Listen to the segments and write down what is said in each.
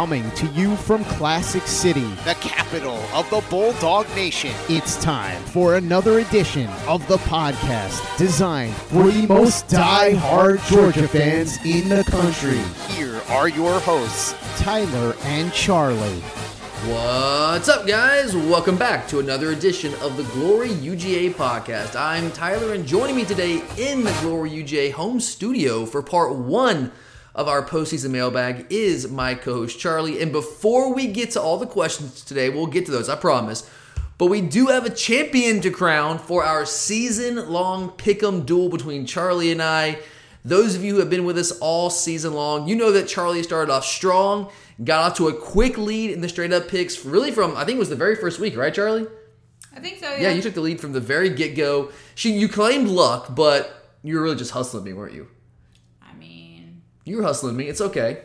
Coming to you from Classic City, the capital of the Bulldog Nation. It's time for another edition of the podcast designed for the most die-hard Georgia fans in the country. Here are your hosts, Tyler and Charlie. What's up, guys? Welcome back to another edition of the Glory UGA podcast. I'm Tyler, and joining me today in the Glory UGA home studio for part one of our postseason mailbag is my co host Charlie. And before we get to all the questions today, we'll get to those, I promise. But we do have a champion to crown for our season long pick'em duel between Charlie and I. Those of you who have been with us all season long, you know that Charlie started off strong, got off to a quick lead in the straight up picks, really from I think it was the very first week, right, Charlie? I think so. Yeah. Yeah, you took the lead from the very get go. She, you claimed luck, but you were really just hustling me, weren't you? I mean, You were hustling me. It's okay.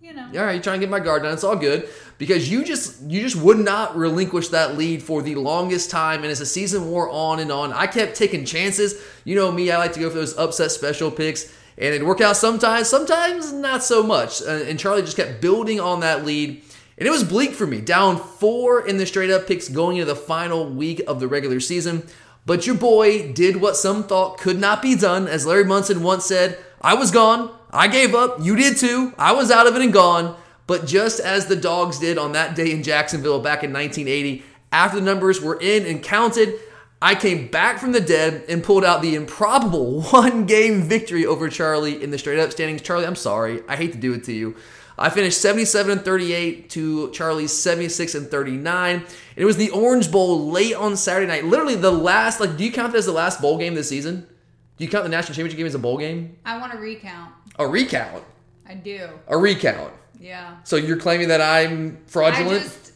you know. All right, you're trying to get my guard down. It's all good because you just you just would not relinquish that lead for the longest time. And as the season wore on and on, I kept taking chances. You know me, I like to go for those upset special picks, and it worked out sometimes, sometimes not so much. And Charlie just kept building on that lead. And it was bleak for me, down four in the straight up picks going into the final week of the regular season. But your boy did what some thought could not be done. As Larry Munson once said, I was gone. I gave up. You did too. I was out of it and gone. But just as the dogs did on that day in Jacksonville back in 1980, after the numbers were in and counted, I came back from the dead and pulled out the improbable one game victory over Charlie in the straight up standings. Charlie, I'm sorry. I hate to do it to you. I finished 77 and 38 to Charlie's 76 and 39. And it was the Orange Bowl late on Saturday night. Literally the last, like, do you count that as the last bowl game this season? Do you count the national championship game as a bowl game? I want to recount. A recount. I do. A recount. Yeah. So you're claiming that I'm fraudulent? I just,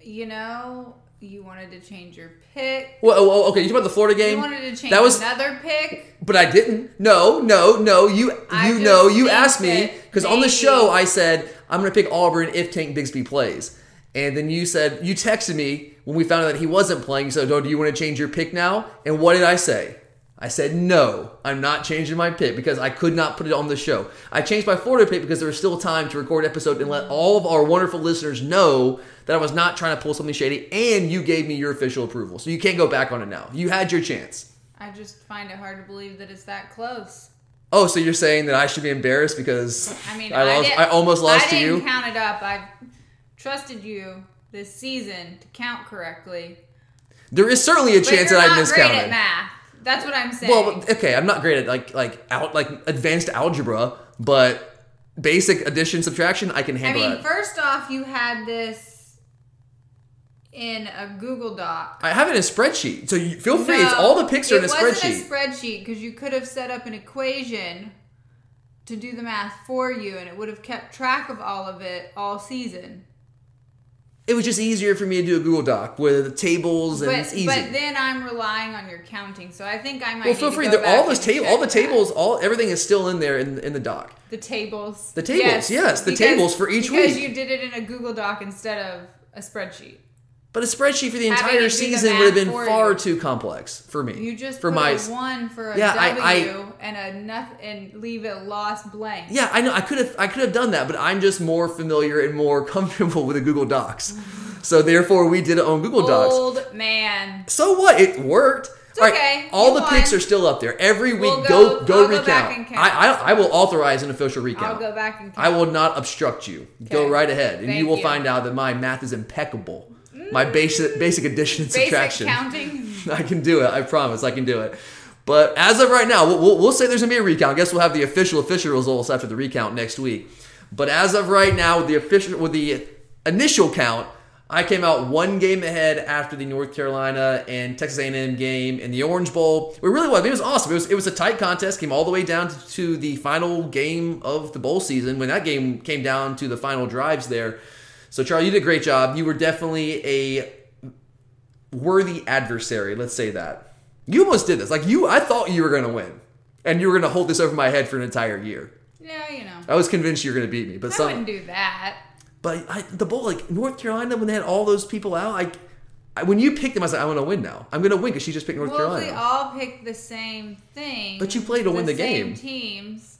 you know, you wanted to change your pick. well, oh, oh, okay, you talking about the Florida game? You wanted to change that was, another pick. but I didn't. No, no, no. You, I you know, you asked me because on the show I said I'm going to pick Auburn if Tank Bigsby plays, and then you said you texted me when we found out that he wasn't playing. So, do you want to change your pick now? And what did I say? I said no. I'm not changing my pick because I could not put it on the show. I changed my Florida pick because there was still time to record episode and let all of our wonderful listeners know that I was not trying to pull something shady. And you gave me your official approval, so you can't go back on it now. You had your chance. I just find it hard to believe that it's that close. Oh, so you're saying that I should be embarrassed because I mean, I, lost, did- I almost lost I to didn't count it up. I've trusted you this season to count correctly. There is certainly a But chance that I miscounted. great at math. That's what I'm saying. Well, okay, I'm not great at like like out like advanced algebra, but basic addition subtraction I can handle. I mean, that. first off, you had this in a Google Doc. I have it in a spreadsheet, so you, feel free. it's all the pics are in a It wasn't spreadsheet. a spreadsheet because you could have set up an equation to do the math for you, and it would have kept track of all of it all season. It was just easier for me to do a Google Doc with tables and But it's easy. but then I'm relying on your counting, so I think I might. well, feel free. all those table, all the that. tables, all everything is still in there in, in the doc. The tables. The tables, yes, the tables for each because week. Because you did it in a Google Doc instead of a spreadsheet. But a spreadsheet for the entire season would have been far you. too complex for me. You just for put my a one for a Yeah, I- W I- and a nothing and leave it lost blank. Yeah, I know. I could have I could have done that, but I'm just more familiar and more comfortable with the Google Docs. So therefore, we did it on Google Docs. Old man. So what? It worked. It's All right, okay. all the picks are still up there. Every week, We'll go go- go, go recount. count. I, I I will authorize an official recount. I'll go back and count. I will not obstruct you. Go right ahead, and you will you. find out that my math is impeccable. My basic basic addition and Basic subtraction. counting. I can do it. I promise. I can do it. But as of right now, we'll, we'll, say there's gonna be a recount. I guess we'll have the official official results after the recount next week. But as of right now, with the official with the initial count, I came out one game ahead after the North Carolina and Texas A&M game in the Orange Bowl. It really was. It was awesome. It was it was a tight contest. Came all the way down to, to the final game of the bowl season. When that game came down to the final drives there. So Charlie, you did a great job. You were definitely a worthy adversary. Let's say that. You almost did this. Like you, I thought you were going to win, and you were going to hold this over my head for an entire year. Yeah, you know. I was convinced you were going to beat me, but I some. wouldn't do that. But I, the bowl, like North Carolina, when they had all those people out, like I, when you picked them, I was like, I'm going to win now. I'm going to win because she just picked North well, Carolina. we all picked the same thing, But you play to win the same game. Teams.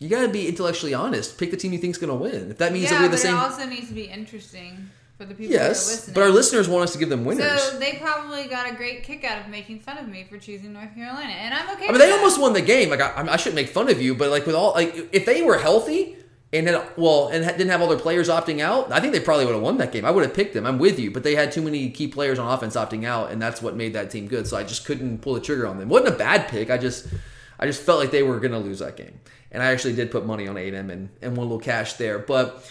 You got to be intellectually honest. Pick the team you think's going to win. If that means that yeah, we're but the same, it also needs to be interesting for the people that are yes. But our listeners want us to give them winners. So they probably got a great kick out of making fun of me for choosing North Carolina, and I'm okay. I mean, they that. almost won the game. Like I, I shouldn't make fun of you, but like with all like if they were healthy and had well and didn't have all their players opting out, I think they probably would have won that game. I would have picked them. I'm with you, but they had too many key players on offense opting out, and that's what made that team good. So I just couldn't pull the trigger on them. Wasn't a bad pick. I just I just felt like they were going to lose that game, and I actually did put money on A&M and and won a little cash there, but.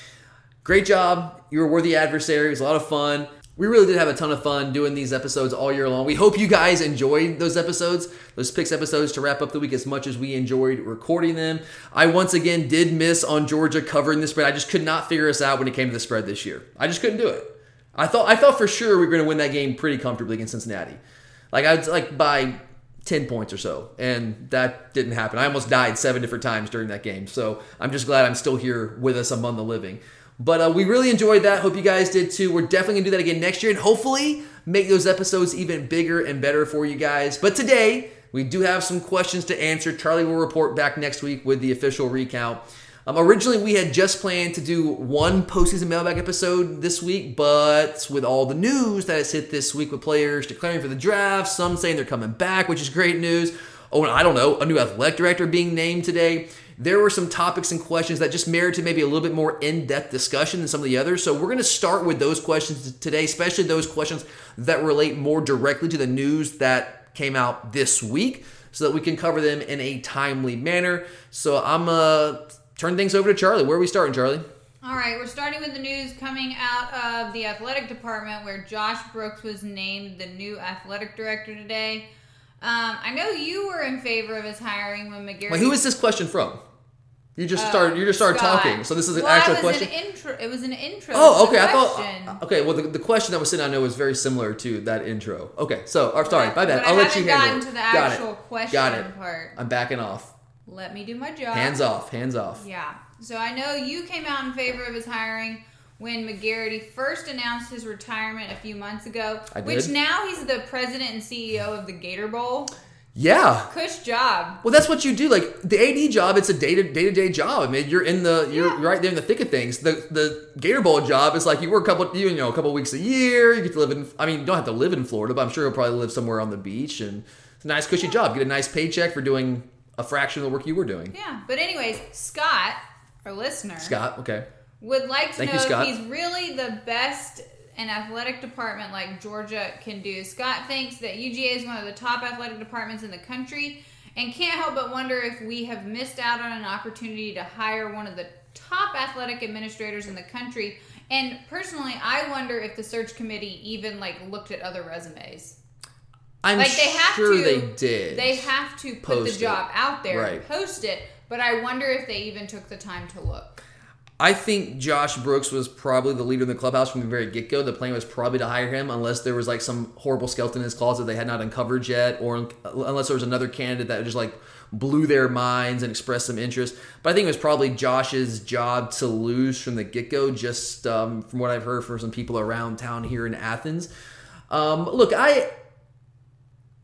Great job. You were a worthy adversary. It was a lot of fun. We really did have a ton of fun doing these episodes all year long. We hope you guys enjoyed those episodes, those picks episodes to wrap up the week as much as we enjoyed recording them. I once again did miss on Georgia covering the spread. I just could not figure us out when it came to the spread this year. I just couldn't do it. I thought I thought for sure we were going to win that game pretty comfortably against Cincinnati. Like I was like by 10 points or so. And that didn't happen. I almost died seven different times during that game. So I'm just glad I'm still here with us among the living. But uh, we really enjoyed that. Hope you guys did too. We're definitely going to do that again next year and hopefully make those episodes even bigger and better for you guys. But today, we do have some questions to answer. Charlie will report back next week with the official recount. Um, originally, we had just planned to do one postseason mailbag episode this week, but with all the news that has hit this week with players declaring for the draft, some saying they're coming back, which is great news. Oh, and I don't know, a new athletic director being named today. There were some topics and questions that just merited maybe a little bit more in depth discussion than some of the others. So we're going to start with those questions today, especially those questions that relate more directly to the news that came out this week so that we can cover them in a timely manner. So I'm going to turn things over to Charlie. Where are we starting, Charlie? All right, we're starting with the news coming out of the athletic department where Josh Brooks was named the new athletic director today. Um, I know you were in favor of his hiring when McGarity. Wait, who is this question from? You just started. You just started Uh, Scott. talking. So this is an Well, actual it was question. An intro, it was an intro. Oh, okay. I thought. Okay, well, the, the question that was sitting, I know, was very similar to that intro. Okay, so, or, sorry, But- my bad. but I I'll let you handle it. to the Got actual it. question Got it. part. I'm backing off. Let me do my job. Hands off. Hands off. Yeah. So I know you came out in favor of his hiring when McGarity first announced his retirement a few months ago. I Which now he's the president and CEO of the Gator Bowl. Yeah. Cush job. Well, that's what you do. Like the AD job, it's a day to day to day job. I mean, you're in the you're Yeah. right there in the thick of things. The the Gator Bowl job is like you work a couple you know a couple weeks a year. You get to live in. I mean, you don't have to live in Florida, but I'm sure you'll probably live somewhere on the beach, and it's a nice cushy job. Get a nice paycheck for doing a fraction of the work you were doing. Yeah. But anyways, Scott, our listener, Scott, okay. would like to Thank know you, Scott. if he's really the best an athletic department like Georgia can do. Scott thinks that UGA is one of the top athletic departments in the country and can't help but wonder if we have missed out on an opportunity to hire one of the top athletic administrators in the country. And personally, I wonder if the search committee even like looked at other resumes. I'm Like they have sure to they did. They have to put the it. job out there and Right. post it, but I wonder if they even took the time to look. I think Josh Brooks was probably the leader in the clubhouse from the very get go. The plan was probably to hire him, unless there was like some horrible skeleton in his closet they had not uncovered yet, or unless there was another candidate that just like blew their minds and expressed some interest. But I think it was probably Josh's job to lose from the get go, just um, from what I've heard from some people around town here in Athens. Um, look, I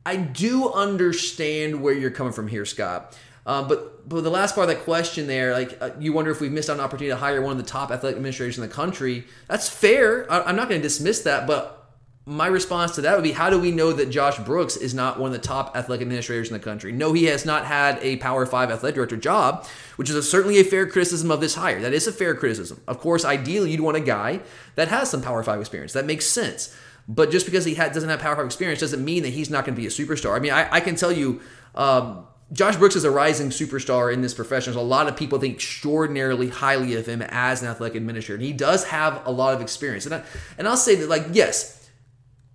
I do understand where you're coming from here, Scott. Um, but but the last part of that question there, like uh, you wonder if we've missed out an opportunity to hire one of the top athletic administrators in the country. That's fair. I, I'm not going to dismiss that, but my response to that would be, how do we know that Josh Brooks is not one of the top athletic administrators in the country? No, he has not had a Power Five athletic director job, which is a, certainly a fair criticism of this hire. That is a fair criticism. Of course, ideally, you'd want a guy that has some Power Five experience. That makes sense. But just because he ha- doesn't have Power Five experience doesn't mean that he's not going to be a superstar. I mean, I, I can tell you. Um, Josh Brooks is a rising superstar in this profession. There's a lot of people think extraordinarily highly of him as an athletic administrator. And he does have a lot of experience. And, I, and I'll say that, like, yes,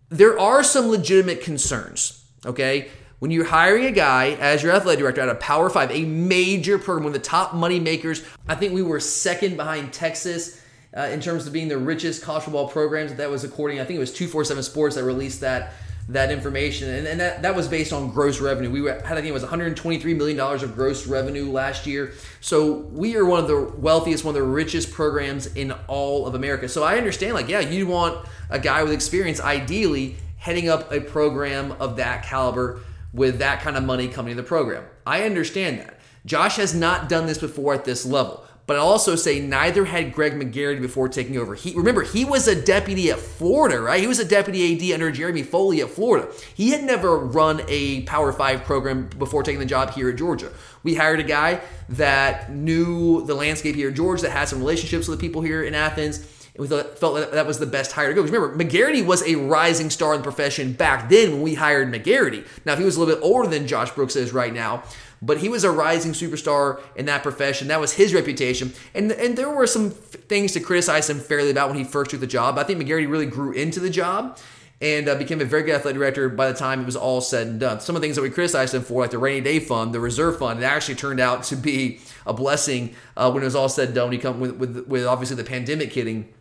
there are some legitimate concerns, okay? When you're hiring a guy as your athletic director at a Power Five, a major program, one of the top money makers, I think we were second behind Texas uh, in terms of being the richest college football programs. That was according, I think it was 247 Sports that released that that information, and, and that, that was based on gross revenue. We had, I think it was 123 million dollars of gross revenue last year. So we are one of the wealthiest, one of the richest programs in all of America. So I understand, like, yeah, you want a guy with experience, ideally heading up a program of that caliber with that kind of money coming to the program. I understand that. Josh has not done this before at this level. But I'll also say neither had Greg McGarity before taking over. He remember he was a deputy at Florida, right? He was a deputy AD under Jeremy Foley at Florida. He had never run a Power Five program before taking the job here at Georgia. We hired a guy that knew the landscape here at Georgia, that had some relationships with the people here in Athens. And we thought, felt that that was the best hire to go. Remember, McGarity was a rising star in the profession back then when we hired McGarity. Now, if he was a little bit older than Josh Brooks is right now, but he was a rising superstar in that profession. That was his reputation. And and there were some f- things to criticize him fairly about when he first took the job. I think McGarity really grew into the job and uh, became a very good athletic director by the time it was all said and done. Some of the things that we criticized him for, like the rainy day fund, the reserve fund, it actually turned out to be a blessing uh, when it was all said and done. When he come with, with with obviously the pandemic hitting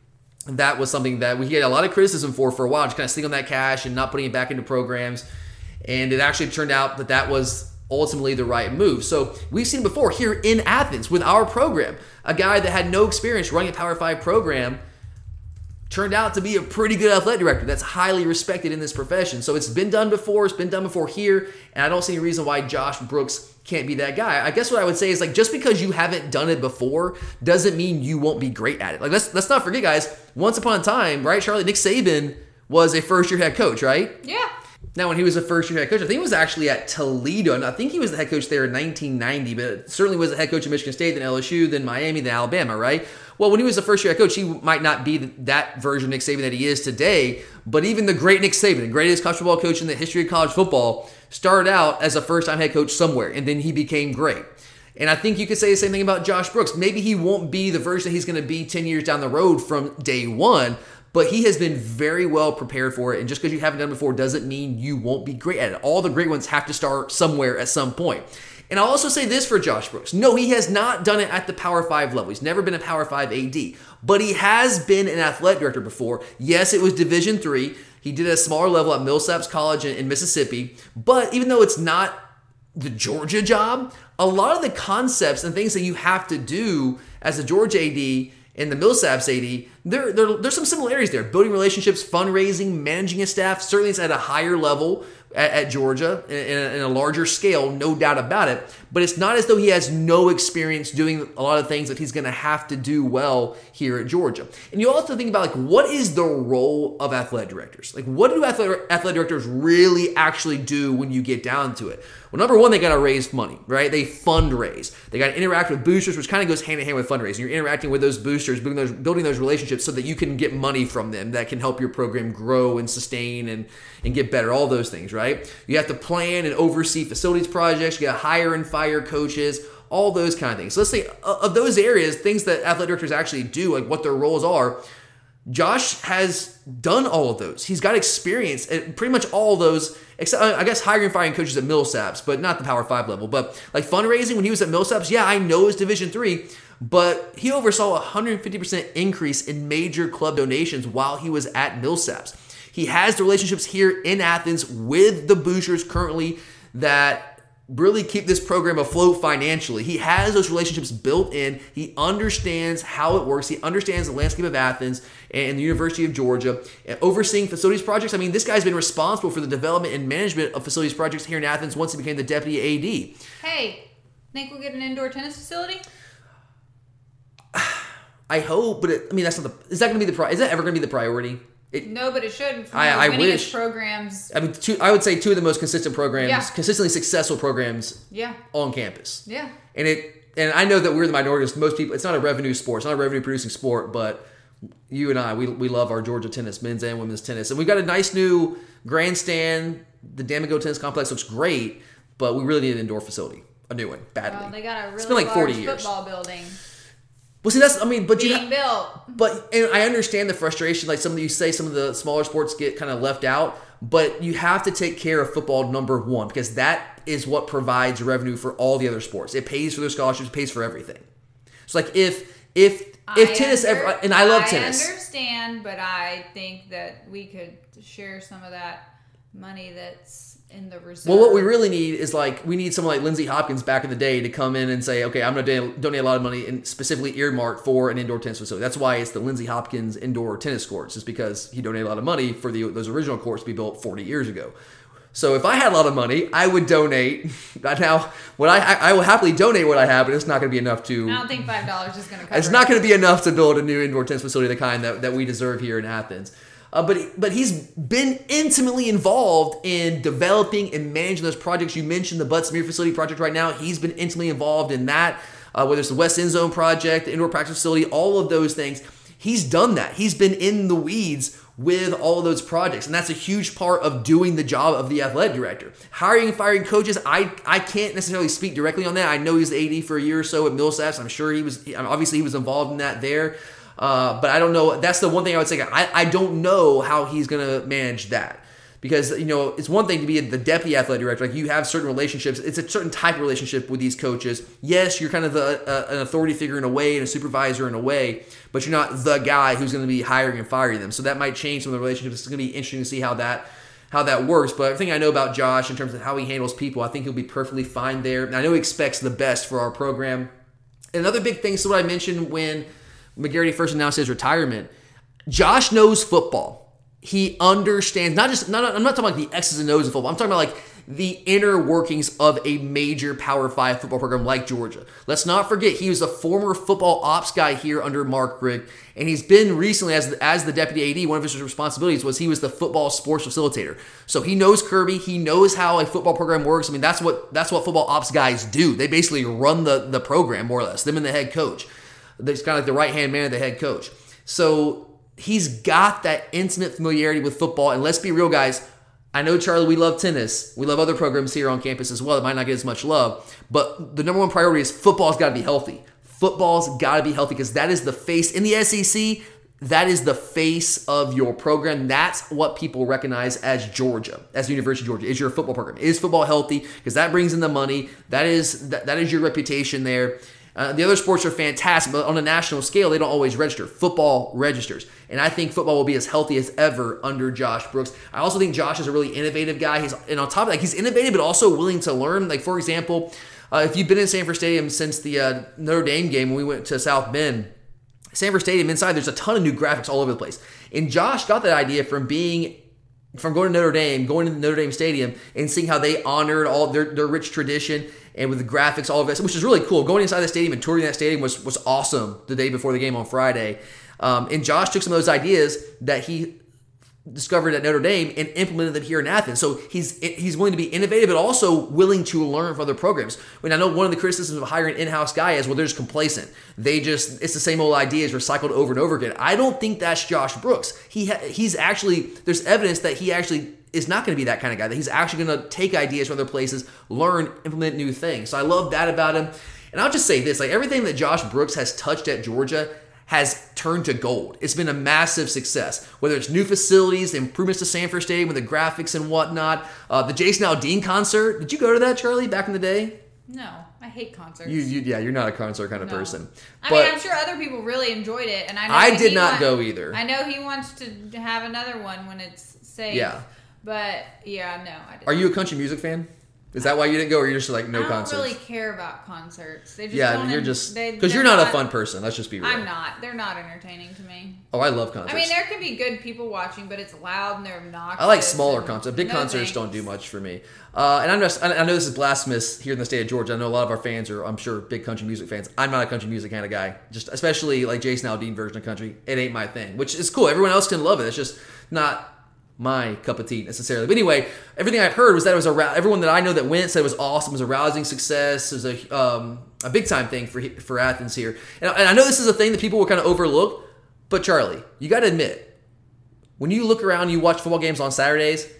that was something that we had a lot of criticism for for a while, just kind of sitting on that cash and not putting it back into programs. And it actually turned out that that was ultimately the right move. So we've seen before here in Athens with our program, a guy that had no experience running a Power Five program turned out to be a pretty good athletic director that's highly respected in this profession. So it's been done before, it's been done before here, and I don't see any reason why Josh Brooks can't be that guy. I guess what I would say is like just because you haven't done it before doesn't mean you won't be great at it. Like let's let's not forget guys, once upon a time, right? Charlotte Nick Saban was a first year head coach, right? Yeah. Now, when he was a first year head coach, I think he was actually at Toledo, and I think he was the head coach there in 1990, but certainly was the head coach at Michigan State, then LSU, then Miami, then Alabama, right? Well, when he was the first year head coach, he might not be that version of Nick Saban that he is today, but even the great Nick Saban, the greatest college football coach in the history of college football, started out as a first time head coach somewhere, and then he became great. And I think you could say the same thing about Josh Brooks. Maybe he won't be the version that he's going to be 10 years down the road from day one, but he has been very well prepared for it. And just because you haven't done it before doesn't mean you won't be great at it. All the great ones have to start somewhere at some point. And I'll also say this for Josh Brooks. No, he has not done it at the Power 5 level. He's never been a Power 5 AD, but he has been an athletic director before. Yes, it was Division 3. He did a smaller level at Millsaps College in, in Mississippi. But even though it's not the Georgia job, a lot of the concepts and things that you have to do as a Georgia AD and the Millsaps AD, there, there, there's some similarities there. Building relationships, fundraising, managing a staff. Certainly, it's at a higher level at, at Georgia in, in a, in a larger scale, no doubt about it. But it's not as though he has no experience doing a lot of things that he's going to have to do well here at Georgia. And you also think about like what is the role of athletic directors? Like what do athletic, directors really actually do when you get down to it? Well, number one, they got to raise money, right? They fundraise. They got to interact with boosters, which kind of goes hand in hand with fundraising. You're interacting with those boosters, building those, building those relationships so that you can get money from them that can help your program grow and sustain and, and get better. All those things, right? You have to plan and oversee facilities projects. You got to hire and fire coaches all those kind of things. So let's say uh, of those areas, things that athletic directors actually do, like what their roles are. Josh has done all of those. He's got experience at pretty much all those, except I guess hiring and firing coaches at Millsaps, but not the Power Five level. But like fundraising when he was at Millsaps, yeah, I know it's Division Three, but he oversaw a 150% increase in major club donations while he was at Millsaps. He has the relationships here in Athens with the boosters currently that really keep this program afloat financially. He has those relationships built in. He understands how it works. He understands the landscape of Athens and the University of Georgia. And overseeing facilities projects, I mean, this guy's been responsible for the development and management of facilities projects here in Athens once he became the deputy AD. Hey, think we'll get an indoor tennis facility? I hope, but it, I mean, that's not the. Is that going to be the? Is that ever going to be the priority? It, No, but it should. For I- I wish. programs. I mean, two, I would say two of the most consistent programs, Yeah. consistently successful programs Yeah, on campus. yeah. And it and I know that we're the minority. Most people, it's not a revenue sport. It's not a revenue producing sport. But you and I, we, we love our Georgia tennis, men's and women's tennis, and we've got a nice new grandstand. The Dan Magill Tennis Complex looks great, but we really need an indoor facility, a new one, badly. Well, they got a really It's been like 40 large years. football building well, see, that's I mean, but you. being built. But and I understand the frustration. Like some of you say, some of the smaller sports get kind of left out. But you have to take care of football number one because that is what provides revenue for all the other sports. It pays for their scholarships, it pays for everything. So like if if if I tennis under- ever and I love I tennis. I understand, but I think that we could share some of that money that's in the reserve. Well, what we really need is like we need someone like Lindsey Hopkins back in the day to come in and say, okay, I'm going to donate a lot of money and specifically earmarked for an indoor tennis facility. That's why it's the Lindsey Hopkins indoor tennis courts, is because he donated a lot of money for the those original courts to be built 40 years ago. So if I had a lot of money, I would donate. Now, what I I will happily donate what I have, but it's not going to be enough to. I don't think five dollars is going to. It's not going to be enough to build a new indoor tennis facility of the kind that, that we deserve here in Athens. Uh, but but he's been intimately involved in developing and managing those projects. You mentioned the Butts-Mehre facility project right now. He's been intimately involved in that. Uh, whether it's the West End Zone project, the indoor practice facility, all of those things. He's done that. He's been in the weeds with all of those projects. And that's a huge part of doing the job of the athletic director. Hiring and firing coaches, I, I can't necessarily speak directly on that. I know he's the AD for a year or so at Millsaps. I'm sure he was, obviously, he was involved in that there. Uh, but I don't know. That's the one thing I would say. I, I don't know how he's going to manage that. Because you know it's one thing to be the deputy athletic director like you have certain relationships it's a certain type of relationship with these coaches. Yes you're kind of the, uh, an authority figure in a way and a supervisor in a way but you're not the guy who's going to be hiring and firing them. So that might change some of the relationships. It's going to be interesting to see how that how that works. But everything i know about josh in terms of how he handles people i think he'll be perfectly fine there. And i know he expects the best for our program. Another big thing so what i mentioned when mcgarity first announced his retirement josh knows football he understands not just not, I'm not talking about the X's and O's of football. I'm talking about like the inner workings of a major Power Five football program like Georgia. Let's not forget he was a former football ops guy here under Mark Richt, and he's been recently as as the deputy AD. One of his responsibilities was he was the football sports facilitator. So he knows Kirby. He knows how a football program works. I mean that's what that's what football ops guys do. They basically run the the program more or less. Them and the head coach. They're kind of like the right hand man of the head coach. So he's got that intimate familiarity with football. And let's be real, guys. I know, Charlie, we love tennis. We love other programs here on campus as well that might not get as much love. But the number one priority is football's got to be healthy. Football's got to be healthy because that is the face in the SEC. That is the face of your program. That's what people recognize as Georgia, as the University of Georgia, is your football program. Is football healthy? Because that brings in the money. That is that, that is your reputation there. Uh, the other sports are fantastic, but on a national scale, they don't always register. Football registers. And I think football will be as healthy as ever under Josh Brooks. I also think Josh is a really innovative guy. He's and on top of that, he's innovative, but also willing to learn. Like, for example, uh, if you've been in Sanford Stadium since the uh, Notre Dame game when we went to South Bend, Sanford Stadium inside, there's a ton of new graphics all over the place. And Josh got that idea from being from going to Notre Dame, going to Notre Dame Stadium, and seeing how they honored all their, their rich tradition and with the graphics, all of it, which is really cool. Going inside the stadium and touring that stadium was was awesome the day before the game on Friday. Um, and Josh took some of those ideas that he discovered at Notre Dame and implemented them here in Athens. So he's he's willing to be innovative, but also willing to learn from other programs. Mean, I know one of the criticisms of hiring an in-house guy is well, they're just complacent. They just it's the same old ideas recycled over and over again. I don't think that's Josh Brooks. He ha- he's actually there's evidence that he actually is not going to be that kind of guy. That he's actually going to take ideas from other places, learn, implement new things. So I love that about him. And I'll just say this: like everything that Josh Brooks has touched at Georgia has turned to gold. It's been a massive success. Whether it's new facilities, improvements to Sanford Stadium with the graphics and whatnot, uh, the Jason Aldean concert. Did you go to that, Charlie, back in the day? No, I hate concerts. You, you yeah, you're not a concert kind of No. person. I But mean, I'm sure other people really enjoyed it, and I know I did not go either. I know he wants to have another one when it's safe. Yeah. But yeah, no, I didn't. Are you a country music fan? Is that why you didn't go, or you're just like no concerts? I don't concerts? really care about concerts. They just yeah, you're just because you're they're not, a fun person. Let's just be real. I'm not. They're not entertaining to me. Oh, I love concerts. I mean, there can be good people watching, but it's loud and they're obnoxious. I like smaller concerts. Big no concerts thanks. don't do much for me. Uh, and I'm just, I I know this is blasphemous here in the state of Georgia. I know a lot of our fans are, I'm sure, big country music fans. I'm not a country music kind of guy. Just especially like Jason Aldean version of country. It ain't my thing, which is cool. Everyone else can love it. It's just not my cup of tea necessarily. But anyway, everything I've heard was that it was a everyone that I know that went said it was awesome. It was a rousing success. It was a um, a big time thing for for Athens here. And, and I know this is a thing that people will kind of overlook. But Charlie, you got to admit, when you look around, you watch football games on Saturdays,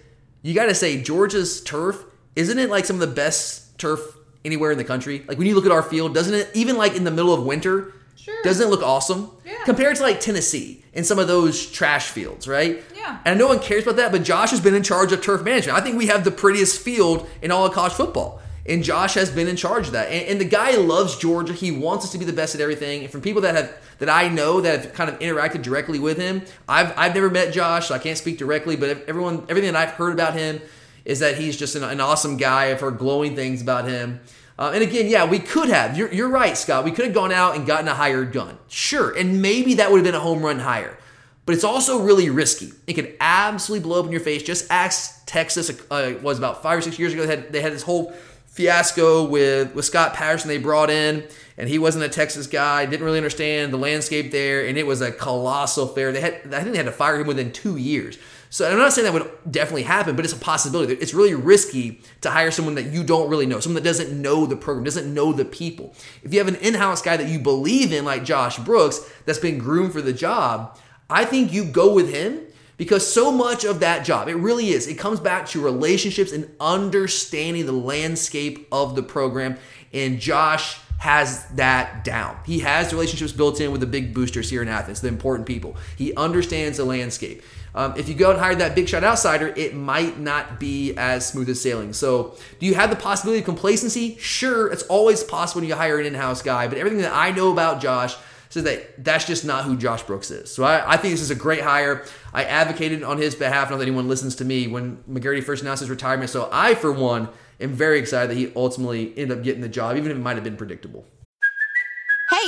you got to say Georgia's turf isn't it like some of the best turf anywhere in the country? Like when you look at our field, doesn't it even like in the middle of winter? Sure. Doesn't it look awesome? Compared to like Tennessee and some of those trash fields, right? Yeah. And no one cares about that, but Josh has been in charge of turf management. I think we have the prettiest field in all of college football. And Josh has been in charge of that. And, and the guy loves Georgia. He wants us to be the best at everything. And from people that have that I know that have kind of interacted directly with him, I've I've never met Josh, so I can't speak directly, but everyone everything that I've heard about him is that he's just an, an awesome guy. I've heard glowing things about him. Uh, and again, yeah, we could have. You're, you're right, Scott. We could have gone out and gotten a hired gun. Sure. And maybe that would have been a home run hire. but it's also really risky. It could absolutely blow up in your face. Just ask Texas. Uh, was about five or six years ago. They had they had this whole fiasco with with Scott Patterson. They brought in, and he wasn't a Texas guy. Didn't really understand the landscape there, and it was a colossal fair. They had I think they had to fire him within two years. So I'm not saying that would definitely happen, but it's a possibility. It's really risky to hire someone that you don't really know, someone that doesn't know the program, doesn't know the people. If you have an in-house guy that you believe in, like Josh Brooks, that's been groomed for the job, I think you go with him because so much of that job, it really is, it comes back to relationships and understanding the landscape of the program. And Josh has that down. He has relationships built in with the big boosters here in Athens, the important people. He understands the landscape. Um, if you go and hire that big shot outsider, it might not be as smooth as sailing. So, do you have the possibility of complacency? Sure, it's always possible when you hire an in house guy, but everything that I know about Josh says that that's just not who Josh Brooks is. So, I, I think this is a great hire. I advocated on his behalf, not that anyone listens to me, when McGarity first announced his retirement. So, I, for one, am very excited that he ultimately ended up getting the job, even if it might have been predictable.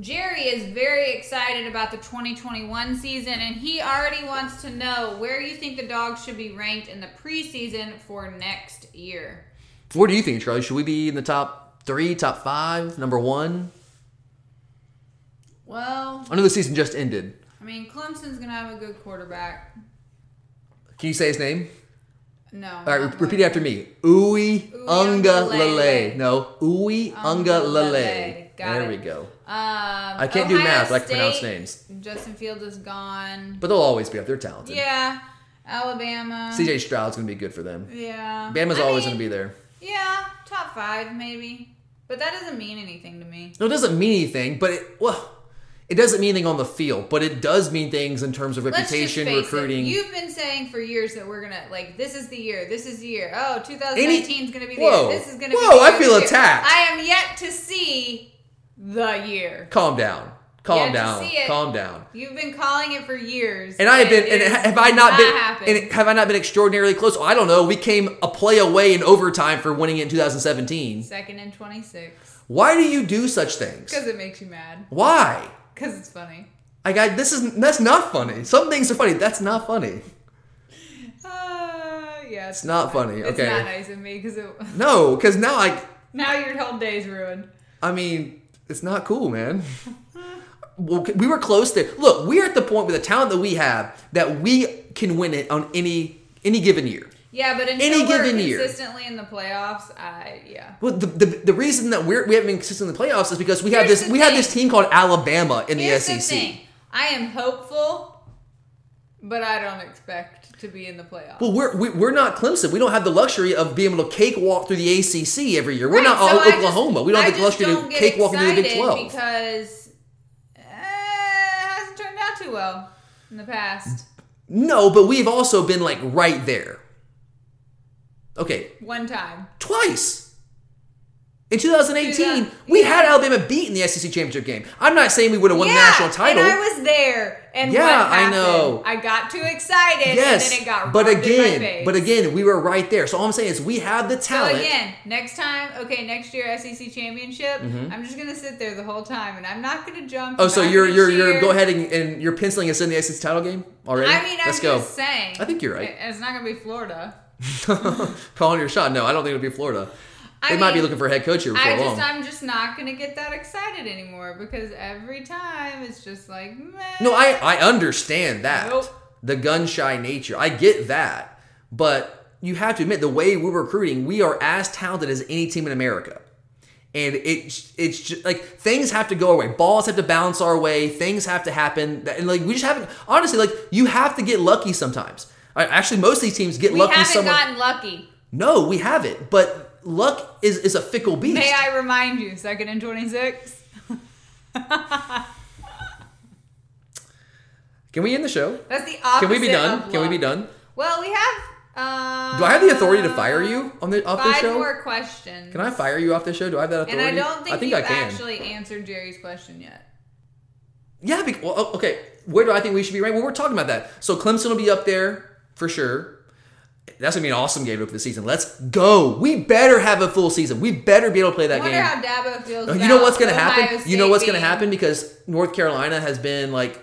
Jerry is very excited about the 2021 season, and he already wants to know where you think the dogs should be ranked in the preseason for next year. What do you think, Charlie? Should we be in the top three, top five, number one? Well, I know the season just ended. I mean, Clemson's gonna have a good quarterback. Can you say his name? No. All right, re- repeat after me. Uwe Unga Lele. No, Uwe Unga Lele. Lele. There it. we go. Um, I can't do Ohio math, but I can State, pronounce names. Justin Fields is gone. But they'll always be up. They're talented. Yeah. Alabama. CJ Stroud's going to be good for them. Yeah. Bama's I always going to be there. Yeah, top five maybe. But that doesn't mean anything to me. No, it doesn't mean anything, but it, well, it doesn't mean anything on the field, but it does mean things in terms of reputation, recruiting. It. You've been saying for years that we're gonna like this is the year, this is the year. Oh, 2019 is gonna be the Whoa. year. This is gonna Whoa, be the I year, feel attacked. I am yet to see the year. Calm down. Calm down. see it. Calm down. You've been calling it for years. And I have been, and have I not been, happened. and have I not been extraordinarily close? I don't know. We came a play away in overtime for winning it in 2017. Second and 26 Why do you do such things? because it makes you mad. Why? Because it's funny. I got this is that's not funny. Some things are funny. That's not funny. Uh, yeah, it's, not funny, It's okay. not nice of me because it. No, because now I, Now your whole day's ruined. I mean, it's not cool, man. Well, we were close there. Look, we're at the point with the talent that we have that we can win it on any any given year. Yeah, but until Any given year. consistently in the playoffs, I yeah. Well, the, the, the reason that we're, we haven't been consistent in the playoffs is because we have this the we have this team called Alabama in the E SEC. the thing. I am hopeful, but I don't expect to be in the playoffs. Well, we're we, we're not Clemson. We don't have the luxury of being able to cakewalk through the ACC every year. We're Right, not so O- I just- Oklahoma. we don't have the luxury to cakewalk into the Big Twelve. because eh, it hasn't turned out too well in the past. No, but we've also been like right there. Okay, One time. twice. In 2018, Yeah. we Yeah. had Alabama beat in the SEC championship game. I'm not saying we would have won yeah, the national title. And I was there. And Yeah, what I know. I got too excited yes, and then it got but rubbed in my again, but again, we were right there. So all I'm saying is we have the So talent. again, next time, okay, next year SEC championship, Mm-hmm. I'm just gonna sit there the whole time, and I'm not gonna jump. oh, so you're you're you're go ahead and, and you're penciling us in the SEC title game already. I mean, I'm Let's go. just saying. I think you're right. It- It's not gonna be Florida. Calling your shot. No, I don't think it'll be Florida. They might be looking for a head coach here before I long. just, I'm just not gonna get that excited anymore because every time it's just like, man. No, I I understand that. Nope. The gun shy nature. I get that. But you have to admit the way we're recruiting, we are as talented as any team in America. And it it's just like things have to go our way. Balls have to bounce our way. Things have to happen. And like we just haven't honestly like you have to get lucky sometimes. Actually, most of these teams get we lucky. We haven't Someone gotten lucky. no, we haven't. But luck is is a fickle beast. May I remind you, second and 26. Can we end the show? That's the opposite. Can we be done? Can we be done? Well, we have. Uh, Do I have the authority to fire you on the off this Five show? more questions. Can I fire you off this show? Do I have that authority? And? I don't think, I think you've I can. actually answered Jerry's question yet. Yeah, bec well, oh, okay. Where do I think we should be ranked? Well, we're talking about that. So Clemson will be up there for sure. That's gonna be an awesome game for the season. Let's go. We better have a full season. We better be able to play that I wonder game. how Dabo feels. Uh, you know what's gonna happen? You know State what's gonna happen because North Carolina has been like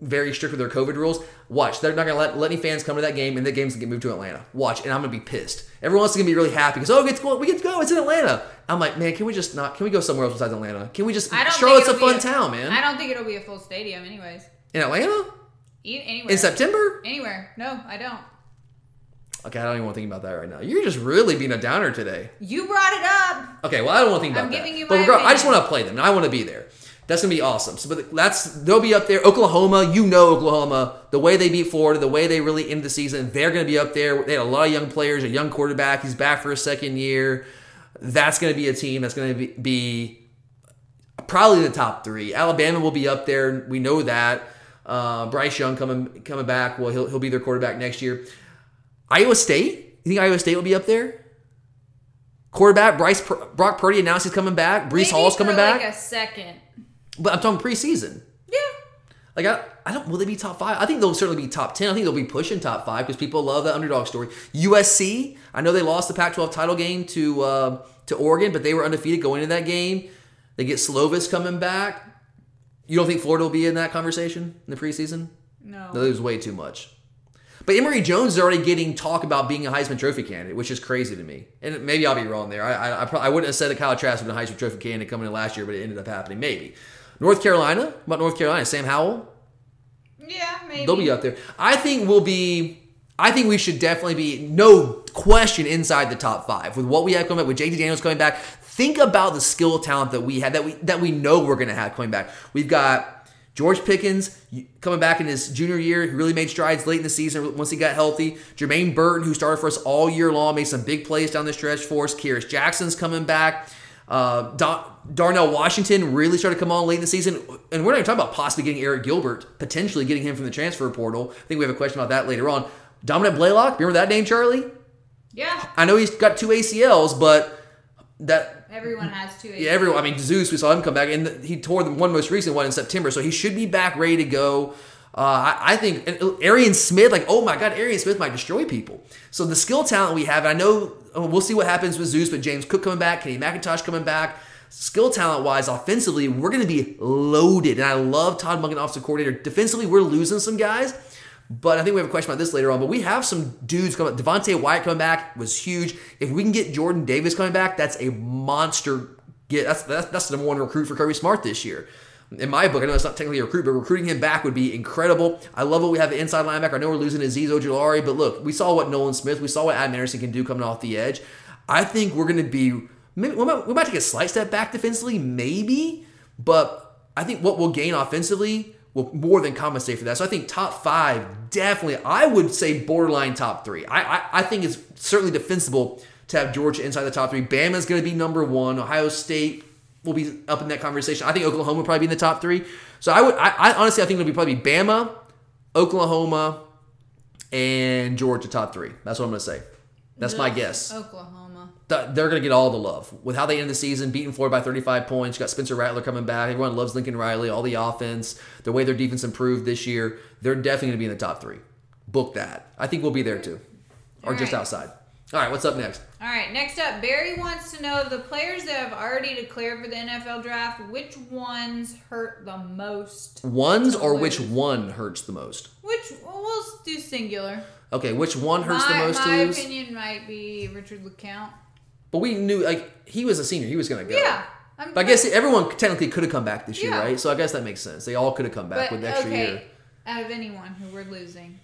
very strict with their COVID rules. Watch, they're not gonna let, let any fans come to that game, and the game's gonna get moved to Atlanta. Watch, and I'm gonna be pissed. Everyone's gonna be really happy because oh, we get to go, we get to go. It's in Atlanta. I'm like, man, can we just not? Can we go somewhere else besides Atlanta? Can we just? I don't Charlotte's a fun town, man. I don't think it'll be a full stadium, anyways. in Atlanta Anywhere. in September. Anywhere. No, I don't. Okay, I don't even want to think about that right now. You're just really being a downer today. You brought it up. Okay, well, I don't want to think about I'm that. giving you but my regard- I just want to play them, and I want to be there. That's gonna be awesome. So, but that's they'll be up there. Oklahoma, you know Oklahoma, the way they beat Florida, the way they really end the season, they're gonna be up there. They had a lot of young players, a young quarterback. He's back for a second year. That's gonna be a team that's gonna be, be probably the top three. Alabama will be up there. We know that. Uh, Bryce Young coming coming back. Well, he'll he'll be their quarterback next year. Iowa State. You think Iowa State will be up there? Quarterback Bryce Brock Purdy announced he's coming back. Breece Maybe Hall's coming back. like a second. But I'm talking preseason. Yeah. Like I, I don't. Will they be top five? I think they'll certainly be top ten. I think they'll be pushing top five because people love that underdog story. USC. I know they lost the Pac-12 title game to uh, to Oregon, but they were undefeated going into that game. They get Slovis coming back. You don't think Florida will be in that conversation in the preseason? No. No, there's way too much. But Emory Jones is already getting talk about being a Heisman Trophy candidate, which is crazy to me. And maybe I'll be wrong there. I I, I, I wouldn't have said that Kyle Trask was a Heisman Trophy candidate coming in last year, but it ended up happening. Maybe. North Carolina. What about North Carolina? Sam Howell. Yeah, maybe. They'll be up there. I think we'll be. I think we should definitely be no question inside the top five with what we have coming back with JT Daniels coming back. Think about the skill talent that we had that we that we know we're going to have coming back. We've got George Pickens coming back in his junior year. He really made strides late in the season once he got healthy. Jermaine Burton, who started for us all year long, made some big plays down the stretch for us. Kearis Jackson's coming back. Uh, Don, Darnell Washington really started to come on late in the season. And we're not even talking about possibly getting Arik Gilbert, potentially getting him from the transfer portal. I think we have a question about that later on. Dominick Blaylock, remember that name, Charlie? Yeah. I know he's got two ACLs, but that Everyone has two. yeah, everyone. I mean, Zeus, we saw him come back, and he tore the one most recent one in September, so he should be back ready to go. Uh, I, I think and Arian Smith, like, oh my God, Arian Smith might destroy people. So the skill talent we have, and I know uh, we'll see what happens with Zeus, but James Cook coming back, Kenny McIntosh coming back. Skill talent wise, offensively, we're going to be loaded, and I love Todd Monken, offensive coordinator. Defensively, we're losing some guys. But I think we have a question about this later on. But we have some dudes coming. Devonte Wyatt coming back was huge. If we can get Jordan Davis coming back, that's a monster. Get that's that's, that's the number one recruit for Kirby Smart this year. In my book, I know it's not technically a recruit, but recruiting him back would be incredible. I love what we have inside linebacker. I know we're losing Azeez Ojulari, but look, we saw what Nolan Smith, we saw what Adam Anderson can do coming off the edge. I think we're going to be. Maybe, we, might, we might take a slight step back defensively, maybe, but I think what we'll gain offensively will more than compensate for that. So I think top five, definitely, I would say borderline top three. I, I, I think it's certainly defensible to have Georgia inside the top three. Bama's going to be number one. Ohio State will be up in that conversation. I think Oklahoma will probably be in the top three. So I would, I, I honestly, I think it'll be probably Bama, Oklahoma, and Georgia top three. That's what I'm going to say. That's my guess Oklahoma. Th- they're going to get all the love with how they end the season, beating Florida by 35 points. You got Spencer Rattler coming back. Everyone loves Lincoln Riley. All the offense, the way their defense improved this year, they're definitely going to be in the top three. Book that. I think we'll be there too, or All just right. outside. All right, what's up next? All right, next up, Barry wants to know the players that have already declared for the NFL draft, which ones hurt the most? Ones or which one hurts the most? Which, well, do singular. Okay, which one hurts my the most my to lose? opinion might be Richard LeCounte. But we knew like he was a senior, he was going to go. Yeah. I'm, But I guess everyone technically could have come back this year, Yeah. right? So I guess that makes sense. They all could have come back but, with extra okay, year. out of anyone who we're losing,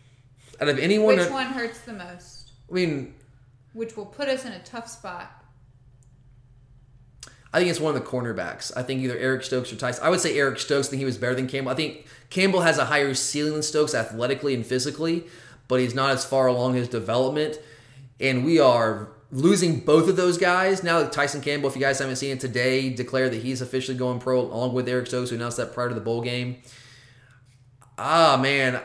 Out of anyone, which one hurts the most? I mean, Which will put us in a tough spot. I think it's one of the cornerbacks. I think either Eric Stokes or Tyson. I would say Eric Stokes. I think he was better than Campbell. I think Campbell has a higher ceiling than Stokes athletically and physically, but he's not as far along his development. And we are losing both of those guys now. That Tyson Campbell, if you guys haven't seen it today, declared that he's officially going pro along with Eric Stokes, who announced that prior to the bowl game. Ah man,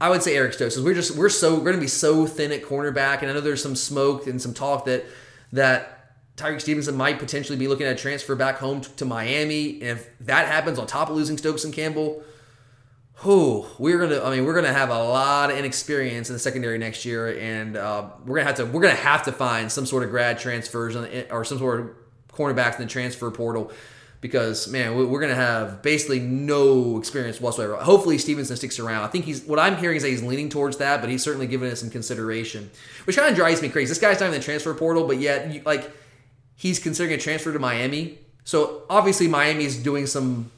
I would say Eric Stokes. We're just we're so we're gonna be so thin at cornerback, and I know there's some smoke and some talk that that Tyrique Stevenson might potentially be looking at a transfer back home t- to Miami. And if that happens on top of losing Stokes and Campbell, who we're gonna I mean we're gonna have a lot of inexperience in the secondary next year, and uh, we're gonna have to we're gonna have to find some sort of grad transfers or some sort of cornerbacks in the transfer portal because man we- we're gonna have basically no experience whatsoever. Hopefully Stevenson sticks around. I think he's what I'm hearing is that he's leaning towards that, but he's certainly giving it some consideration, which kind of drives me crazy. This guy's not in the transfer portal, but yet like he's considering a transfer to Miami. So obviously Miami's doing some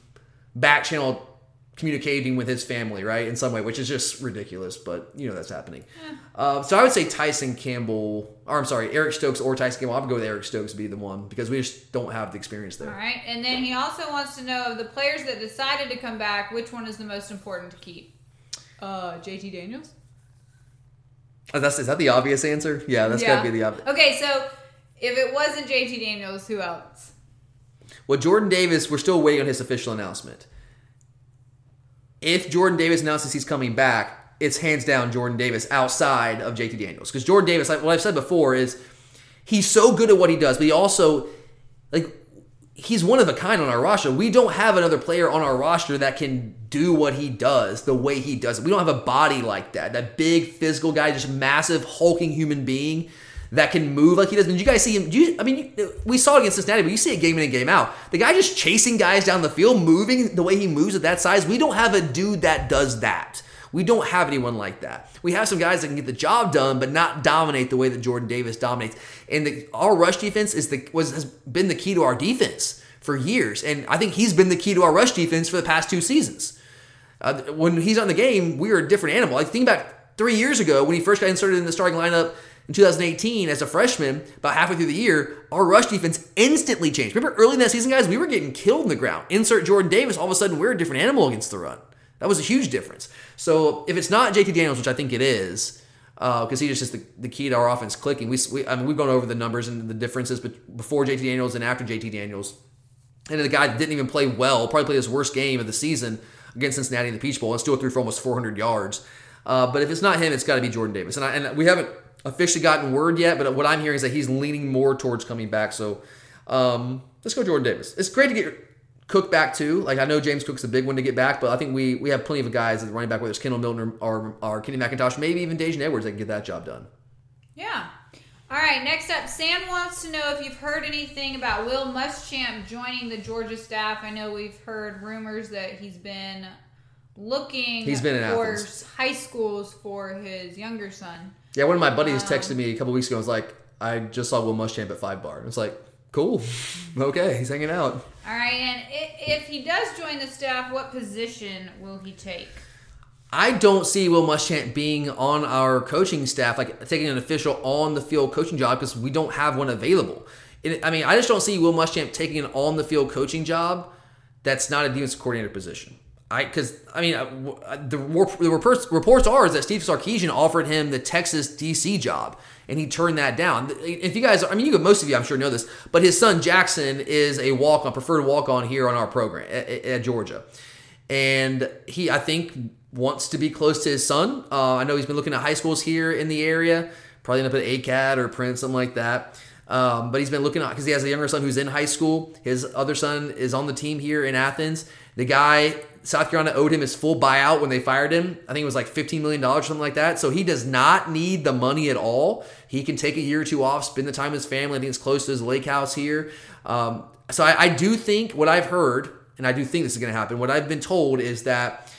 back channel communicating with his family, right, in some way, which is just ridiculous. But you know that's happening. Uh, so I would say Tyson Campbell, or I'm sorry, Eric Stokes or Tyson Campbell. I would go with Eric Stokes to be the one because we just don't have the experience there. All right. And then he also wants to know of the players that decided to come back, which one is the most important to keep? Uh, JT Daniels? Uh, That's is that the obvious answer? Yeah, that's gotta be the obvious. Okay, so if it wasn't JT Daniels, who else? Well, Jordan Davis, we're still waiting on his official announcement. If Jordan Davis announces he's coming back, it's hands down Jordan Davis outside of JT Daniels. Because Jordan Davis, like what I've said before, is he's so good at what he does, but he also like he's one of a kind on our roster. We don't have another player on our roster that can do what he does the way he does it. We don't have a body like that. That big physical guy, just massive hulking human being that can move like he does. Did you guys see him? You, I mean, you, we saw it against Cincinnati, but you see it game in and game out. The guy just chasing guys down the field, moving the way he moves at that size. We don't have a dude that does that. We don't have anyone like that. We have some guys that can get the job done, but not dominate the way that Jordan Davis dominates. And the, our rush defense is the was has been the key to our defense for years, and I think he's been the key to our rush defense for the past two seasons. Uh, when he's on the game, we are a different animal. Like think back three years ago when he first got inserted in the starting lineup in 2018 as a freshman. About halfway through the year, our rush defense instantly changed. Remember early in that season, guys, we were getting killed in the ground. Insert Jordan Davis, all of a sudden we're a different animal against the run. That was a huge difference. So if it's not JT Daniels, which I think it is, because he is just the, the key to our offense clicking. We, we I mean we've gone over the numbers and the differences before JT Daniels and after JT Daniels. And the guy that didn't even play well, probably played his worst game of the season against Cincinnati in the Peach Bowl and still threw for almost 400 yards. Uh, but if it's not him, it's got to be Jordan Davis. And, I, and we haven't officially gotten word yet, but what I'm hearing is that he's leaning more towards coming back. So um, let's go Jordan Davis. It's great to get Cook back too. Like I know James Cook's the big one to get back, but I think we we have plenty of guys at the running back, whether it's Kendall Milton or, or, or Kenny McIntosh, maybe even Daijun Edwards that can get that job done. Yeah. All right, next up, Sam wants to know if you've heard anything about Will Muschamp joining the Georgia staff. I know we've heard rumors that he's been looking He's been for high schools for his younger son. Yeah, one of my buddies texted me a couple weeks ago. and Was like, I just saw Will Muschamp at Five Bar. It's like, cool, okay, he's hanging out. All right, and if he does join the staff, what position will he take? I don't see Will Muschamp being on our coaching staff, like taking an official on the field coaching job because we don't have one available. It, I mean, I just don't see Will Muschamp taking an on the field coaching job that's not a defensive coordinator position. I because I mean uh, w- uh, the, the reports, are is that Steve Sarkisian offered him the Texas DC job and he turned that down. If you guys, I mean, you most of you I'm sure know this, but his son Jackson is a walk on preferred walk on here on our program at, at- at Georgia, and he I think wants to be close to his son. Uh, I know he's been looking at high schools here in the area, probably end up at ACAD or Prince, something like that. Um, but he's been looking at because he has a younger son who's in high school. His other son is on the team here in Athens. The guy South Carolina owed him his full buyout when they fired him. I think it was like $15 million something like that. So he does not need the money at all. He can take a year or two off, spend the time with his family. I think it's close to his lake house here. Um, so I, I do think what I've heard, and I do think this is going to happen, what I've been told is that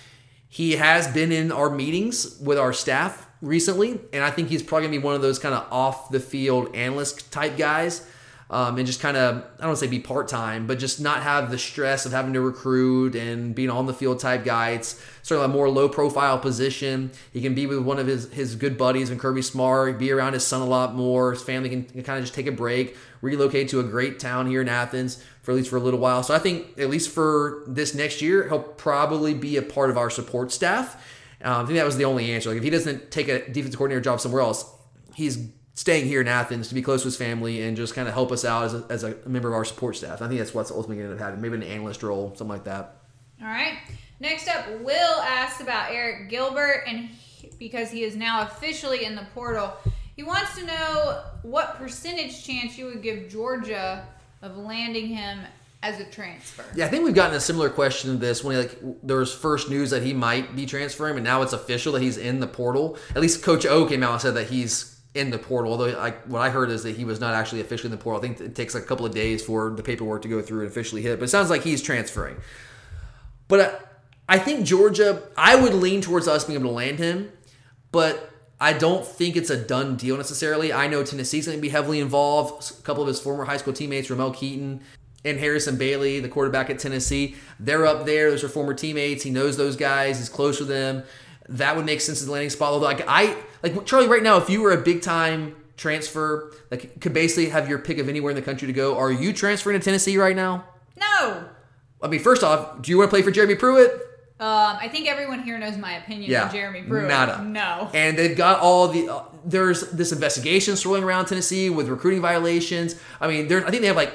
he has been in our meetings with our staff recently, and I think he's probably gonna be one of those kind of off the field analyst type guys, um, and just kind of I don't say be part time, but just not have the stress of having to recruit and being on the field type guy. It's sort of a more low profile position. He can be with one of his his good buddies and Kirby Smart, be around his son a lot more. His family can, can kind of just take a break, relocate to a great town here in Athens for at least for a little while. So I think at least for this next year, he'll probably be a part of our support staff. Um, I think that was the only answer. Like if he doesn't take a defensive coordinator job somewhere else, he's staying here in Athens to be close to his family and just kind of help us out as a, as a member of our support staff. I think that's what's ultimately going to end up. Maybe an analyst role, something like that. All right. Next up, Will asks about Arik Gilbert, and because he is now officially in the portal. He wants to know what percentage chance you would give Georgia of landing him as a transfer. Yeah, I think we've gotten a similar question to this when like there was first news that he might be transferring, and now it's official that he's in the portal. At least Coach O came out and said that he's in the portal. Although like what I heard is that he was not actually officially in the portal. I think it takes a couple of days for the paperwork to go through and officially hit. But it sounds like he's transferring. But I, I think Georgia, I would lean towards us being able to land him, but I don't think it's a done deal necessarily. I know Tennessee's going to be heavily involved. A couple of his former high school teammates, Ramel Keyton and Harrison Bailey, the quarterback at Tennessee, they're up there. Those are former teammates. He knows those guys. He's close with them. That would make sense as a landing spot. Although, like I like Charlie, right now, if you were a big time transfer, like could basically have your pick of anywhere in the country to go, are you transferring to Tennessee right now? No. I mean, first off, do you want to play for Jeremy Pruitt? Um, I think everyone here knows my opinion Yeah, on Jeremy Pruitt. nada. No. And they've got all the uh, there's this investigation swirling around Tennessee with recruiting violations. I mean, there I think they have like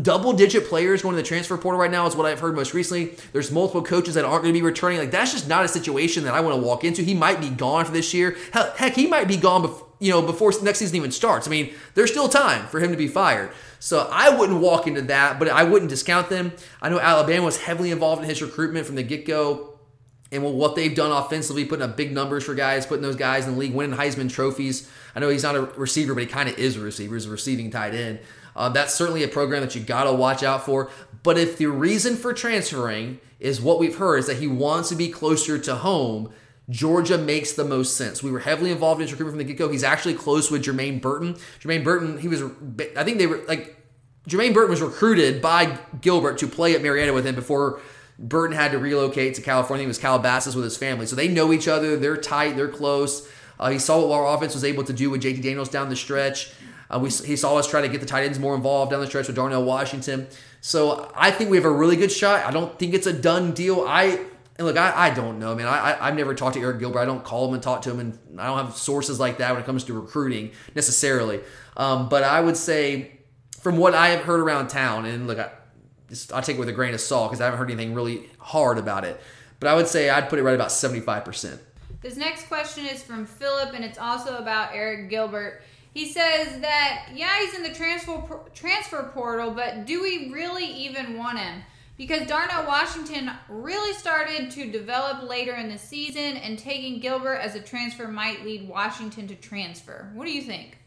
double digit players going to the transfer portal right now is what I've heard most recently. There's multiple coaches that aren't going to be returning. Like that's just not a situation that I want to walk into. He might be gone for this year. Heck, heck he might be gone before you know before next season even starts. I mean, there's still time for him to be fired. So I wouldn't walk into that, but I wouldn't discount them. I know Alabama was heavily involved in his recruitment from the get go. And what they've done offensively, putting up big numbers for guys, putting those guys in the league, winning Heisman trophies. I know he's not a receiver, but he kind of is a receiver. He's a receiving tight end. Uh, that's certainly a program that you got to watch out for. But if the reason for transferring is what we've heard is that he wants to be closer to home, Georgia makes the most sense. We were heavily involved in his recruitment from the get go. He's actually close with Jermaine Burton. Jermaine Burton, he was, I think they were like, Jermaine Burton was recruited by Gilbert to play at Marietta with him before Burton had to relocate to California. He was Calabasas with his family. So they know each other. They're tight. They're close. Uh, he saw what our offense was able to do with JT Daniels down the stretch. Uh, we, he saw us try to get the tight ends more involved down the stretch with Darnell Washington. So I think we have a really good shot. I don't think it's a done deal. I and look, I, I don't know, man. I, I, have never talked to Arik Gilbert. I don't call him and talk to him, and I don't have sources like that when it comes to recruiting necessarily. Um, but I would say, from what I have heard around town, and look, I, just, I take it with a grain of salt because I haven't heard anything really hard about it. But I would say I'd put it right about 75%. This next question is from Philip, and it's also about Arik Gilbert. He says that yeah, he's in the transfer transfer portal, but do we really even want him? Because Darnell Washington really started to develop later in the season, and taking Gilbert as a transfer might lead Washington to transfer. What do you think?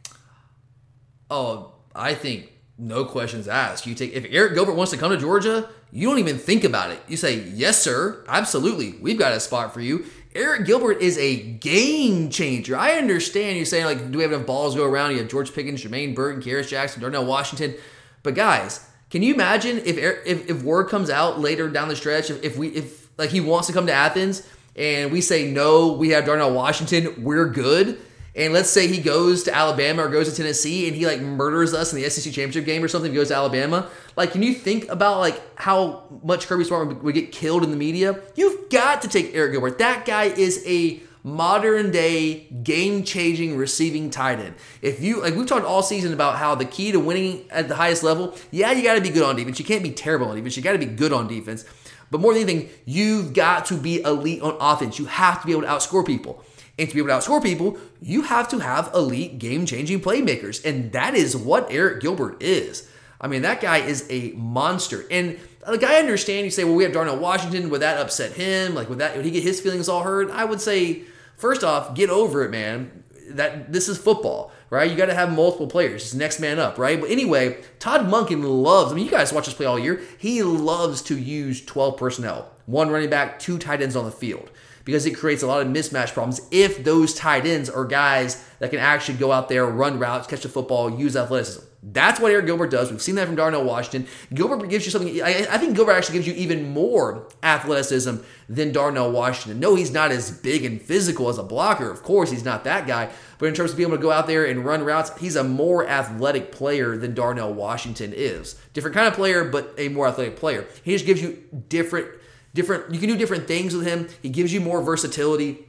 Oh, I think no questions asked. You take if Arik Gilbert wants to come to Georgia, you don't even think about it. You say, "Yes, sir, absolutely. We've got a spot for you." Arik Gilbert is a game changer. I understand you saying like, "Do we have enough balls to go around?" You have George Pickens, Jermaine Burton, Kearis Jackson, Darnell Washington, but guys, can you imagine if if, if word comes out later down the stretch if, if we if like he wants to come to Athens and we say no, we have Darnell Washington, we're good and let's say he goes to Alabama or goes to Tennessee and he like murders us in the SEC championship game or something, goes to Alabama. Like, can you think about like how much Kirby Smart would get killed in the media? You've got to take Arik Gilbert. That guy is a modern day game changing receiving tight end. If you like, we've talked all season about how the key to winning at the highest level, yeah, you got to be good on defense. You can't be terrible on defense. You got to be good on defense. But more than anything, you've got to be elite on offense. You have to be able to outscore people. And to be able to outscore people, you have to have elite game changing playmakers. And that is what Arik Gilbert is. I mean, that guy is a monster. And like I understand you say, well, we have Darnell Washington. Would that upset him? Like, would that would he get his feelings all hurt? I would say, first off, get over it, man. That this is football, right? You got to have multiple players. It's next man up, right? But anyway, Todd Monken loves. I mean, you guys watch us play all year. He loves to use 12 personnel, one running back, two tight ends on the field because it creates a lot of mismatch problems if those tight ends are guys that can actually go out there, run routes, catch the football, use athleticism. That's what Arik Gilbert does. We've seen that from Darnell Washington. Gilbert gives you something. I, I think Gilbert actually gives you even more athleticism than Darnell Washington. No, he's not as big and physical as a blocker. Of course, he's not that guy. But in terms of being able to go out there and run routes, he's a more athletic player than Darnell Washington is. Different kind of player, but a more athletic player. He just gives you different different you can do different things with him. He gives you more versatility.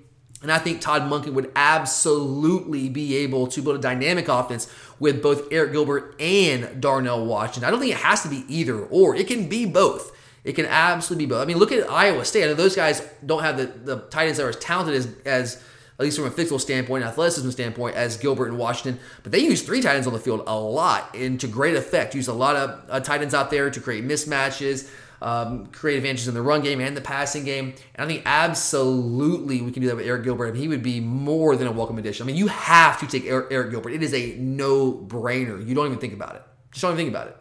And I think Todd Monken would absolutely be able to build a dynamic offense with both Arik Gilbert and Darnell Washington. I don't think it has to be either or. It can be both. It can absolutely be both. I mean, look at Iowa State. I know those guys don't have the, the tight ends that are as talented as, as at least from a physical standpoint, athleticism standpoint, as Gilbert and Washington. But they use three tight ends on the field a lot and to great effect. Use a lot of uh, tight ends out there to create mismatches, um, create advantages in the run game and the passing game. And I think absolutely we can do that with Arik Gilbert. And he would be more than a welcome addition. I mean, you have to take Arik, Arik Gilbert. It is a no brainer. You don't even think about it. Just don't even think about it.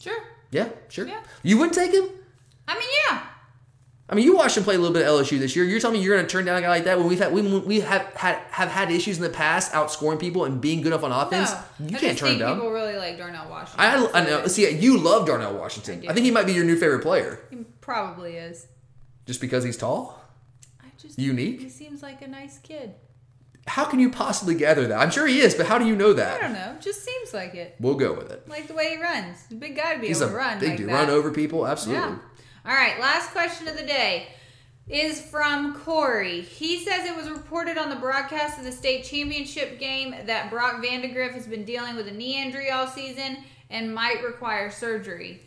Sure. Yeah, sure. Yeah. You wouldn't take him? I mean, yeah. I mean, you watched him play a little bit of LSU this year. You're telling me you're going to turn down a guy like that when we've had we, we have had have had issues in the past outscoring people and being good enough on offense. No. You I can't turn think down. people really like Darnell Washington. I, I know. See, you love Darnell Washington. I I, think he might be your new favorite player He probably is. just because he's tall. I just Unique? He seems like a nice kid. How can you possibly gather that? I'm sure he is, but how do you know that? I don't know. Just seems like it. We'll go with it. Like the way he runs. A big guy to be He's able a to run. big like dude. that. Run over people, absolutely. Yeah. All right, last question of the day is from Corey. He says it was reported on the broadcast of the state championship game that Brock Vandagriff has been dealing with a knee injury all season and might require surgery.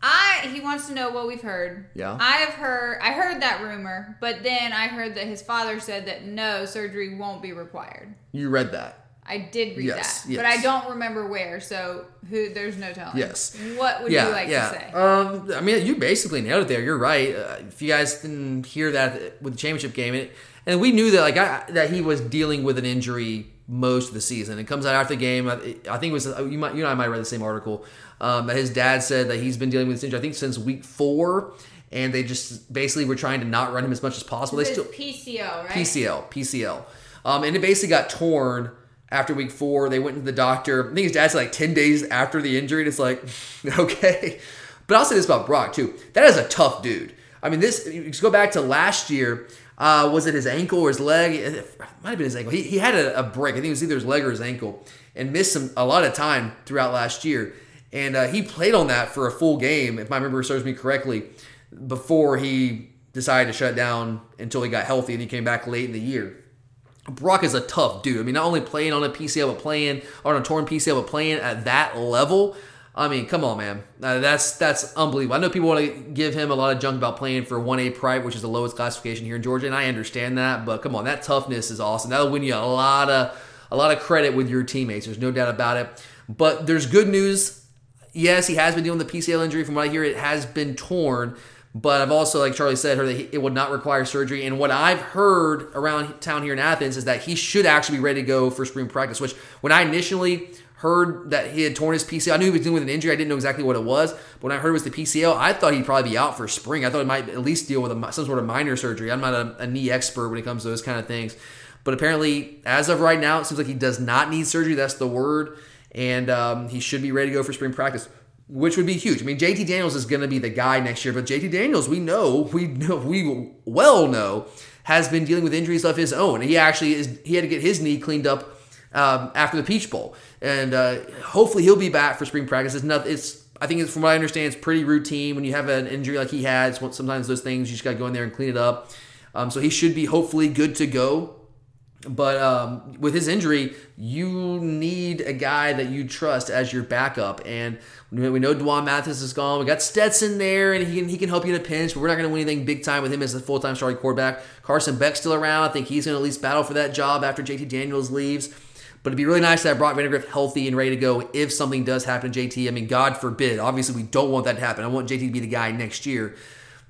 I he wants to know what we've heard. Yeah. I have heard I heard that rumor, but then I heard that his father said that no surgery won't be required. You read that. I did read Yes, that, yes. but I don't remember where. So who? There's no telling. Yes. What would yeah, you like yeah. to say? Um, I mean, you basically nailed it there. You're right. Uh, if you guys didn't hear that with the championship game, it, and we knew that like I, that he was dealing with an injury most of the season. It comes out after the game. I, I think it was you might you and I might read the same article. Um, that his dad said that he's been dealing with this injury. I think since week four, and they just basically were trying to not run him as much as possible. They still PCL, right? PCL, PCL. Um, and it basically got torn after week four. They went to the doctor. I think his dad said like 10 days after the injury. And it's like, okay. But I'll say this about Brock, too. That is a tough dude. I mean, this, you go back to last year. Uh, was it his ankle or his leg? It might have been his ankle. He, he had a, a break. I think it was either his leg or his ankle and missed some, a lot of time throughout last year. And uh, he played on that for a full game, if my memory serves me correctly, before he decided to shut down until he got healthy and he came back late in the year. Brock is a tough dude. I mean, not only playing on a PCL, but playing on a torn PCL, but playing at that level. I mean, come on, man. Uh, that's that's unbelievable. I know people want to give him a lot of junk about playing for 1A Private, which is the lowest classification here in Georgia, and I understand that. But come on, that toughness is awesome. That'll win you a lot of a lot of credit with your teammates. There's no doubt about it. But there's good news. Yes, he has been dealing with the PCL injury. From what I hear, it has been torn. But I've also, like Charlie said, heard that it would not require surgery. And what I've heard around town here in Athens is that he should actually be ready to go for spring practice. Which, when I initially heard that he had torn his PCL, I knew he was dealing with an injury. I didn't know exactly what it was. But when I heard it was the PCL, I thought he'd probably be out for spring. I thought he might at least deal with a, some sort of minor surgery. I'm not a, a knee expert when it comes to those kind of things. But apparently, as of right now, it seems like he does not need surgery. That's the word. And um, he should be ready to go for spring practice which would be huge. I mean, JT Daniels is going to be the guy next year, but JT Daniels, we know, we know, we well know, has been dealing with injuries of his own. He actually is. He had to get his knee cleaned up um, after the Peach Bowl, and uh, hopefully he'll be back for spring practice. It's not. It's. I think it's from what I understand, it's pretty routine when you have an injury like he had. Sometimes those things you just got to go in there and clean it up. Um, so he should be hopefully good to go. But um, with his injury, you need a guy that you trust as your backup. And we know Dwan Mathis is gone. We got Stetson there, and he can, he can help you in a pinch, but we're not going to win anything big time with him as a full time starting quarterback. Carson Beck's still around. I think he's going to at least battle for that job after JT Daniels leaves. But it'd be really nice to have Brock Vandagriff healthy and ready to go if something does happen to JT. I mean, God forbid. Obviously, we don't want that to happen. I want JT to be the guy next year.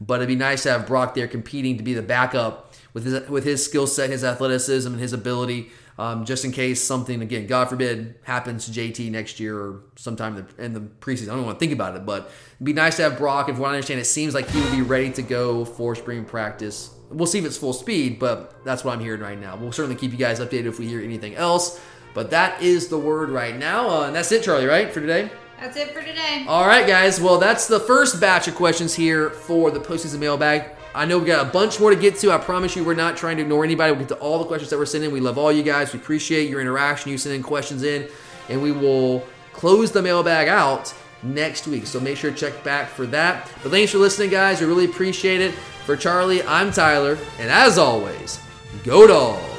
But it'd be nice to have Brock there competing to be the backup with his with his skill set, his athleticism, and his ability, um, just in case something again, God forbid, happens to JT next year or sometime in the, in the preseason. I don't want to think about it, but it'd be nice to have Brock. If from what I understand, it seems like he would be ready to go for spring practice. We'll see if it's full speed, but that's what I'm hearing right now. We'll certainly keep you guys updated if we hear anything else. But that is the word right now, uh, and that's it, Charlie. Right for today. That's it for today. All right, guys. Well, that's the first batch of questions here for the postseason mailbag. I know we got a bunch more to get to. I promise you, we're not trying to ignore anybody. We'll get to all the questions that we're sending. We love all you guys. We appreciate your interaction. You sending questions in, and we will close the mailbag out next week. So make sure to check back for that. But thanks for listening, guys. We really appreciate it. For Charlie, I'm Tyler, and as always, go dogs.